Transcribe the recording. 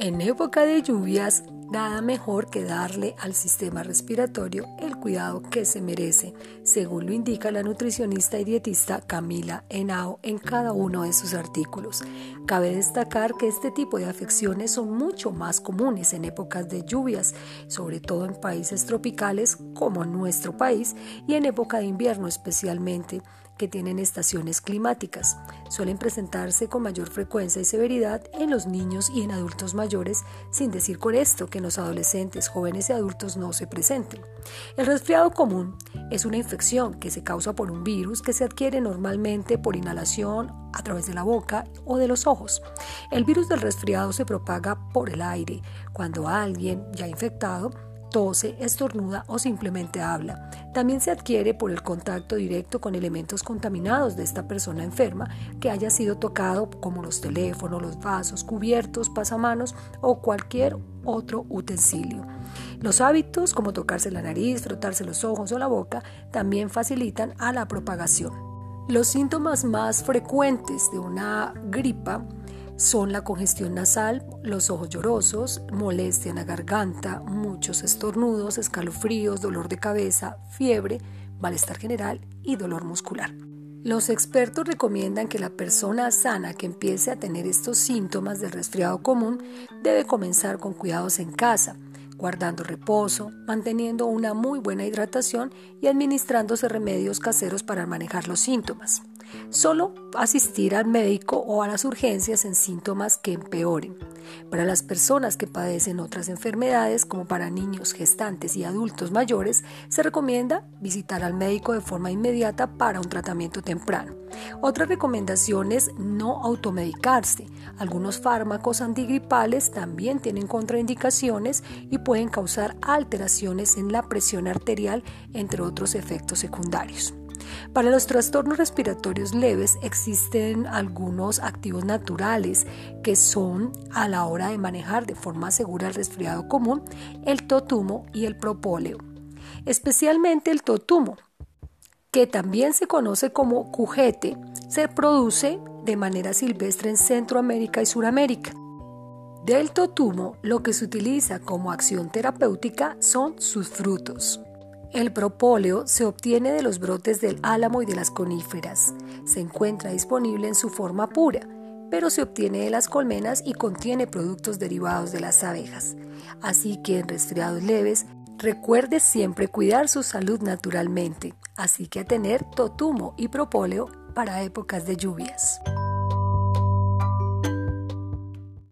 En época de lluvias, nada mejor que darle al sistema respiratorio el cuidado que se merece, según lo indica la nutricionista y dietista Camila Henao en cada uno de sus artículos. Cabe destacar que este tipo de afecciones son mucho más comunes en épocas de lluvias, sobre todo en países tropicales como nuestro país y en época de invierno especialmente que tienen estaciones climáticas. Suelen presentarse con mayor frecuencia y severidad en los niños y en adultos mayores, sin decir con esto que en los adolescentes, jóvenes y adultos no se presenten. El resfriado común es una infección que se causa por un virus que se adquiere normalmente por inhalación a través de la boca o de los ojos. El virus del resfriado se propaga por el aire. Cuando alguien ya infectado tose, estornuda o simplemente habla. También se adquiere por el contacto directo con elementos contaminados de esta persona enferma que haya sido tocado como los teléfonos, los vasos, cubiertos, pasamanos o cualquier otro utensilio. Los hábitos como tocarse la nariz, frotarse los ojos o la boca también facilitan a la propagación. Los síntomas más frecuentes de una gripa son la congestión nasal, los ojos llorosos, molestia en la garganta, muchos estornudos, escalofríos, dolor de cabeza, fiebre, malestar general y dolor muscular. Los expertos recomiendan que la persona sana que empiece a tener estos síntomas del resfriado común debe comenzar con cuidados en casa, guardando reposo, manteniendo una muy buena hidratación y administrándose remedios caseros para manejar los síntomas. Solo asistir al médico o a las urgencias en síntomas que empeoren. Para las personas que padecen otras enfermedades, como para niños, gestantes y adultos mayores, se recomienda visitar al médico de forma inmediata para un tratamiento temprano. Otra recomendación es no automedicarse. Algunos fármacos antigripales también tienen contraindicaciones y pueden causar alteraciones en la presión arterial, entre otros efectos secundarios. Para los trastornos respiratorios leves existen algunos activos naturales que son a la hora de manejar de forma segura el resfriado común, el totumo y el propóleo. Especialmente el totumo, que también se conoce como cujete, se produce de manera silvestre en Centroamérica y Suramérica. Del totumo, lo que se utiliza como acción terapéutica son sus frutos. El propóleo se obtiene de los brotes del álamo y de las coníferas. Se encuentra disponible en su forma pura, pero se obtiene de las colmenas y contiene productos derivados de las abejas. Así que en resfriados leves, recuerde siempre cuidar su salud naturalmente, así que a tener totumo y propóleo para épocas de lluvias.